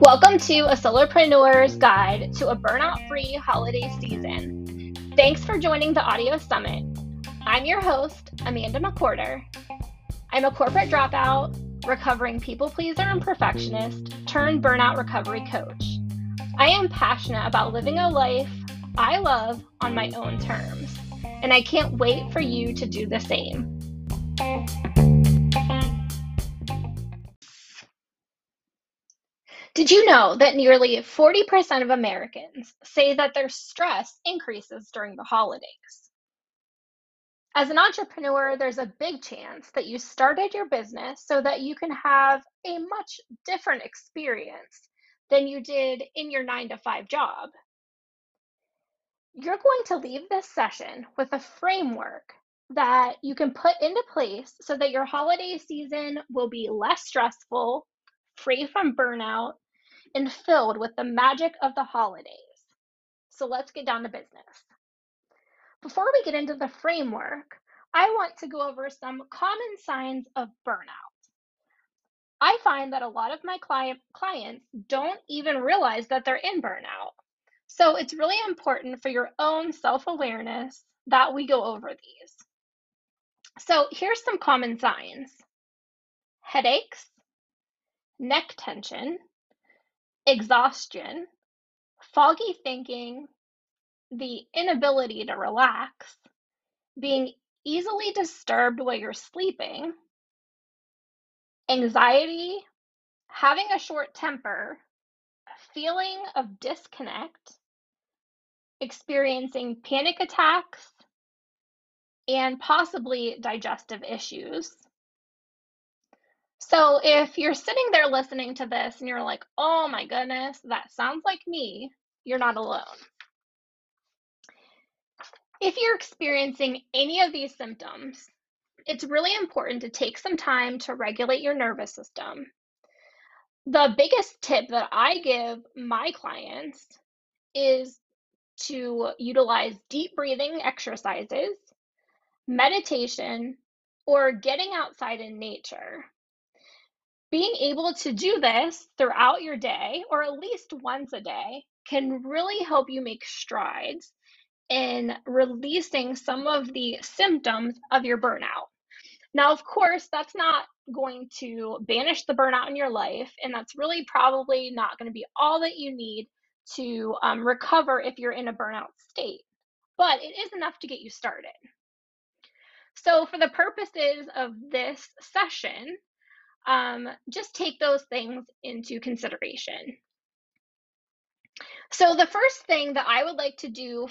Welcome to a Solopreneur's Guide to a Burnout Free Holiday Season. Thanks for joining the Audio Summit. I'm your host, Amanda McWhorter. I'm a corporate dropout, recovering people pleaser and perfectionist, turned burnout recovery coach. I am passionate about living a life I love on my own terms, and I can't wait for you to do the same. Did you know that nearly 40% of Americans say that their stress increases during the holidays? As an entrepreneur, there's a big chance that you started your business so that you can have a much different experience than you did in your nine to five job. You're going to leave this session with a framework that you can put into place so that your holiday season will be less stressful, free from burnout, and filled with the magic of the holidays. So let's get down to business. Before we get into the framework, I want to go over some common signs of burnout. I find that a lot of my client, clients don't even realize that they're in burnout. So it's really important for your own self awareness that we go over these. So here's some common signs headaches, neck tension, exhaustion, foggy thinking, the inability to relax, being easily disturbed while you're sleeping, anxiety, having a short temper, feeling of disconnect, experiencing panic attacks, and possibly digestive issues. So, if you're sitting there listening to this and you're like, oh my goodness, that sounds like me, you're not alone. If you're experiencing any of these symptoms, it's really important to take some time to regulate your nervous system. The biggest tip that I give my clients is to utilize deep breathing exercises, meditation, or getting outside in nature. Being able to do this throughout your day, or at least once a day, can really help you make strides in releasing some of the symptoms of your burnout. Now, of course, that's not going to banish the burnout in your life, and that's really probably not going to be all that you need to um, recover if you're in a burnout state, but it is enough to get you started. So, for the purposes of this session, um, just take those things into consideration. So, the first thing that I would like to do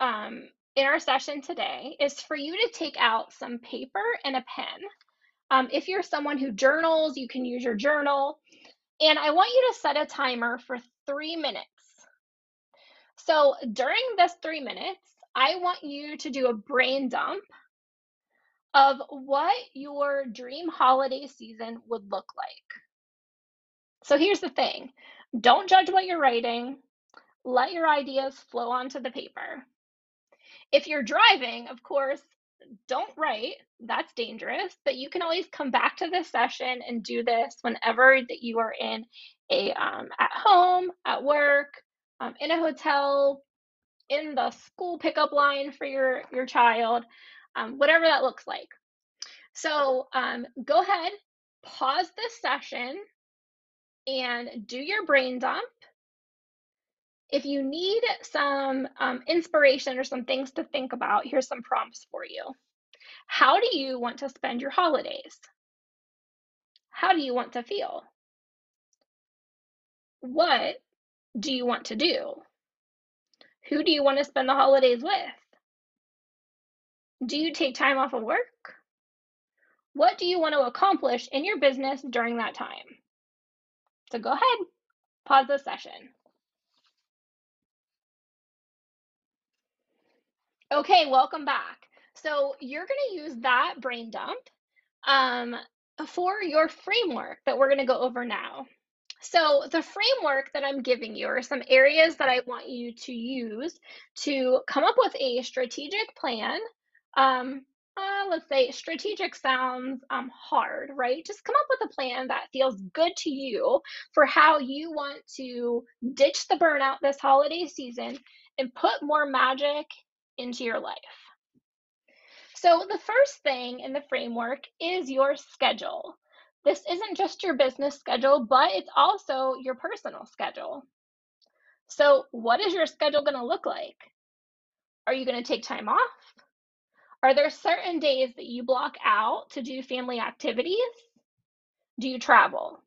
um, in our session today is for you to take out some paper and a pen. Um, if you're someone who journals, you can use your journal. And I want you to set a timer for three minutes. So during this three minutes, I want you to do a brain dump of what your dream holiday season would look like. So here's the thing don't judge what you're writing, let your ideas flow onto the paper. If you're driving, of course, don't write. That's dangerous, but you can always come back to this session and do this whenever that you are in a um, at home, at work, um, in a hotel, in the school pickup line for your your child, um, whatever that looks like. So um, go ahead, pause this session, and do your brain dump if you need some um, inspiration or some things to think about, here's some prompts for you. How do you want to spend your holidays? How do you want to feel? What do you want to do? Who do you want to spend the holidays with? Do you take time off of work? What do you want to accomplish in your business during that time? So go ahead, pause the session. Okay, welcome back. So you're going to use that brain dump um, for your framework that we're going to go over now. So the framework that I'm giving you are some areas that I want you to use to come up with a strategic plan um, uh, let's say strategic sounds um, hard, right? Just come up with a plan that feels good to you for how you want to ditch the burnout this holiday season and put more magic into your life. So, the first thing in the framework is your schedule. This isn't just your business schedule, but it's also your personal schedule. So, what is your schedule going to look like? Are you going to take time off? Are there certain days that you block out to do family activities? Do you travel?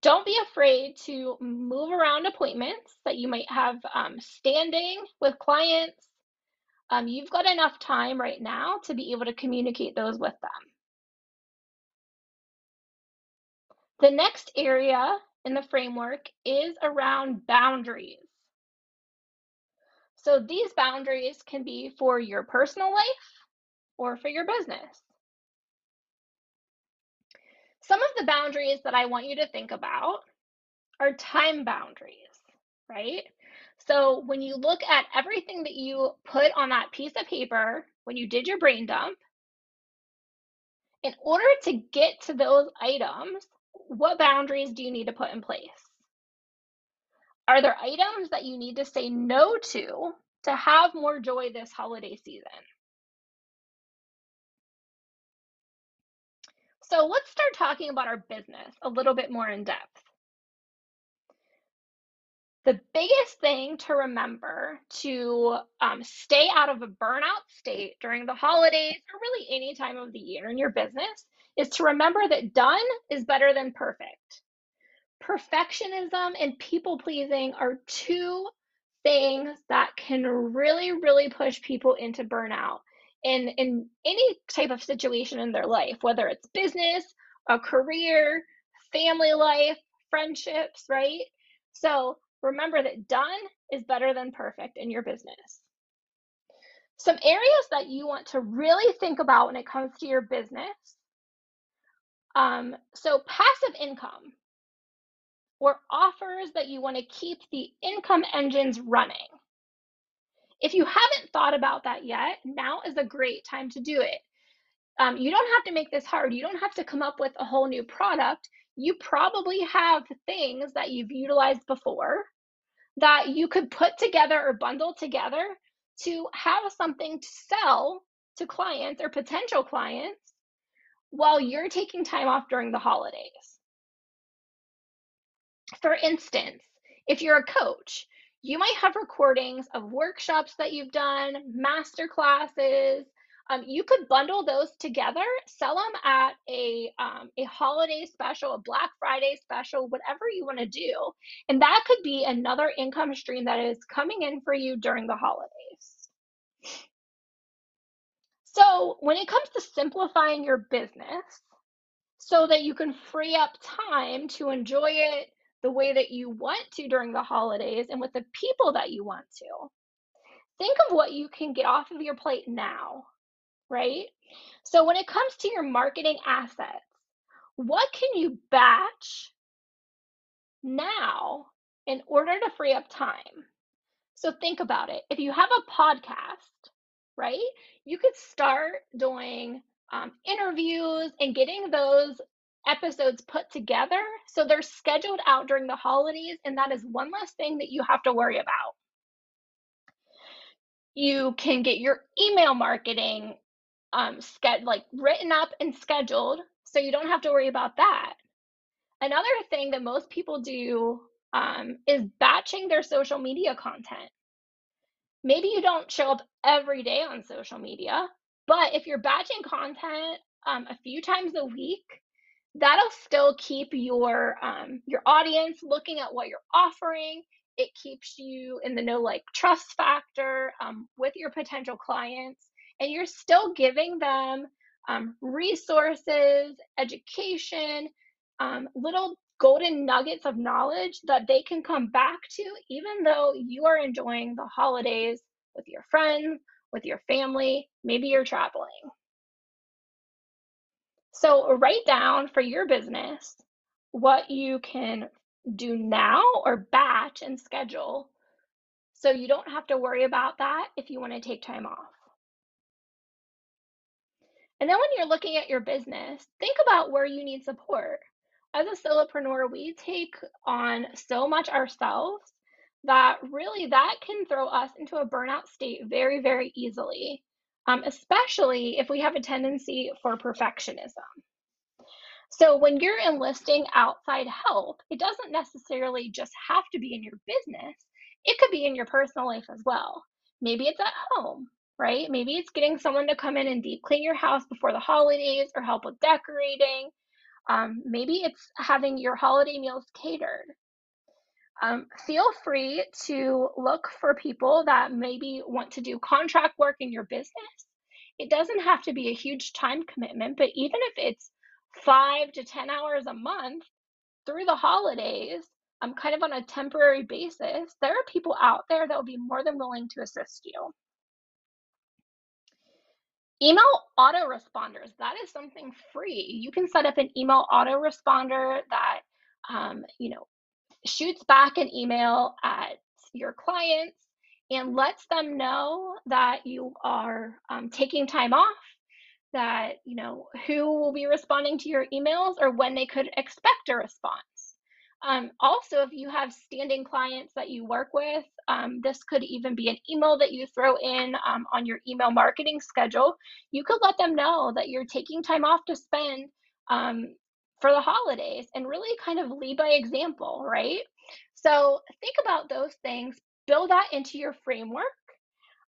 Don't be afraid to move around appointments that you might have um, standing with clients. Um, you've got enough time right now to be able to communicate those with them. The next area in the framework is around boundaries. So these boundaries can be for your personal life or for your business. Some of the boundaries that I want you to think about are time boundaries, right? So when you look at everything that you put on that piece of paper when you did your brain dump, in order to get to those items, what boundaries do you need to put in place? Are there items that you need to say no to to have more joy this holiday season? So let's start talking about our business a little bit more in depth. The biggest thing to remember to um, stay out of a burnout state during the holidays or really any time of the year in your business is to remember that done is better than perfect. Perfectionism and people pleasing are two things that can really, really push people into burnout in, in any type of situation in their life, whether it's business, a career, family life, friendships, right? So remember that done is better than perfect in your business. Some areas that you want to really think about when it comes to your business um, so, passive income or offers that you want to keep the income engines running. If you haven't thought about that yet, now is a great time to do it. Um, you don't have to make this hard. You don't have to come up with a whole new product. You probably have things that you've utilized before that you could put together or bundle together to have something to sell to clients or potential clients while you're taking time off during the holidays. For instance, if you're a coach, you might have recordings of workshops that you've done, master classes. Um, you could bundle those together, sell them at a um, a holiday special, a Black Friday special, whatever you want to do, and that could be another income stream that is coming in for you during the holidays. So, when it comes to simplifying your business so that you can free up time to enjoy it the way that you want to during the holidays and with the people that you want to, think of what you can get off of your plate now, right? So, when it comes to your marketing assets, what can you batch now in order to free up time? So, think about it. If you have a podcast, right? You could start doing um, interviews and getting those episodes put together so they're scheduled out during the holidays, and that is one less thing that you have to worry about. You can get your email marketing um, ske- like written up and scheduled, so you don't have to worry about that. Another thing that most people do um, is batching their social media content. Maybe you don't show up every day on social media, but if you're batching content um, a few times a week, that'll still keep your um, your audience looking at what you're offering. It keeps you in the know like trust factor um, with your potential clients, and you're still giving them um, resources, education, um, little golden nuggets of knowledge that they can come back to, even though you are enjoying the holidays with your friends, with your family, maybe you're traveling. So, write down for your business what you can do now or batch and schedule So you don't have to worry about that if you want to take time off. And then when you're looking at your business, think about where you need support. As a solopreneur, we take on so much ourselves that really that can throw us into a burnout state very, very easily, um, especially if we have a tendency for perfectionism. So when you're enlisting outside help, it doesn't necessarily just have to be in your business. It could be in your personal life as well. Maybe it's at home, right? Maybe it's getting someone to come in and deep clean your house before the holidays or help with decorating. Um, maybe it's having your holiday meals catered. Um, feel free to look for people that maybe want to do contract work in your business. It doesn't have to be a huge time commitment, but even if it's five to 10 hours a month through the holidays, um, kind of on a temporary basis, there are people out there that will be more than willing to assist you. Email autoresponders, that is something free. You can set up an email autoresponder that, um, you know, shoots back an email at your clients and lets them know that you are um, taking time off that you know who will be responding to your emails or when they could expect a response. Um, also if you have standing clients that you work with um, this could even be an email that you throw in um, on your email marketing schedule. You could let them know that you're taking time off to spend um, for the holidays and really kind of lead by example right so think about those things build that into your framework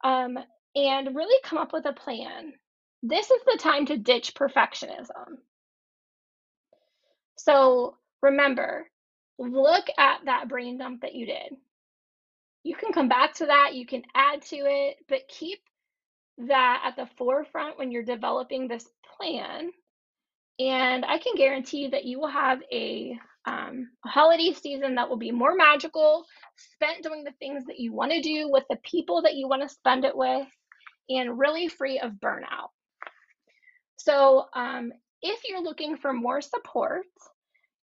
um, and really come up with a plan this is the time to ditch perfectionism. So remember, look at that brain dump that you did. You can come back to that, you can add to it, but keep that at the forefront when you're developing this plan. And I can guarantee that you will have a, um, a holiday season that will be more magical, spent doing the things that you want to do with the people that you want to spend it with, and really free of burnout. So um, if you're looking for more support,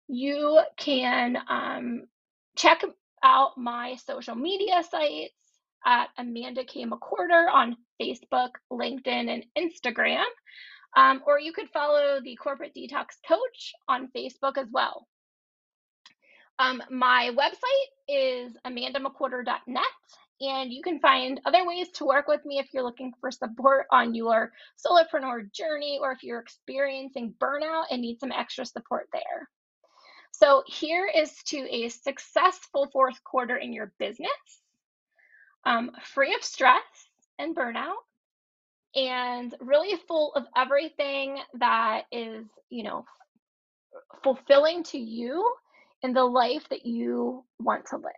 you can um, check out my social media sites at Amanda K. McWhorter on Facebook, LinkedIn, and Instagram. Um, or you could follow the Corporate Detox Coach on Facebook as well. Um, my website is amandamcwhorter.net, and you can find other ways to work with me if you're looking for support on your solopreneur journey or if you're experiencing burnout and need some extra support there. So, here is to a successful fourth quarter in your business, um, free of stress and burnout, and really full of everything that is, you know, fulfilling to you in the life that you want to live.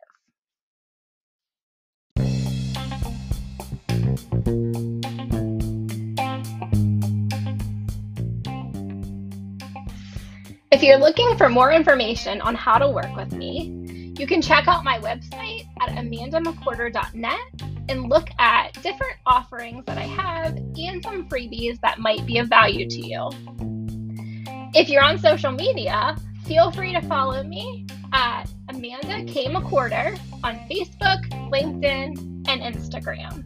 If you're looking for more information on how to work with me, you can check out my website at amandamcwhorter.net and look at different offerings that I have and some freebies that might be of value to you. If you're on social media, feel free to follow me at Amanda K. McWhorter on Facebook, LinkedIn, and Instagram.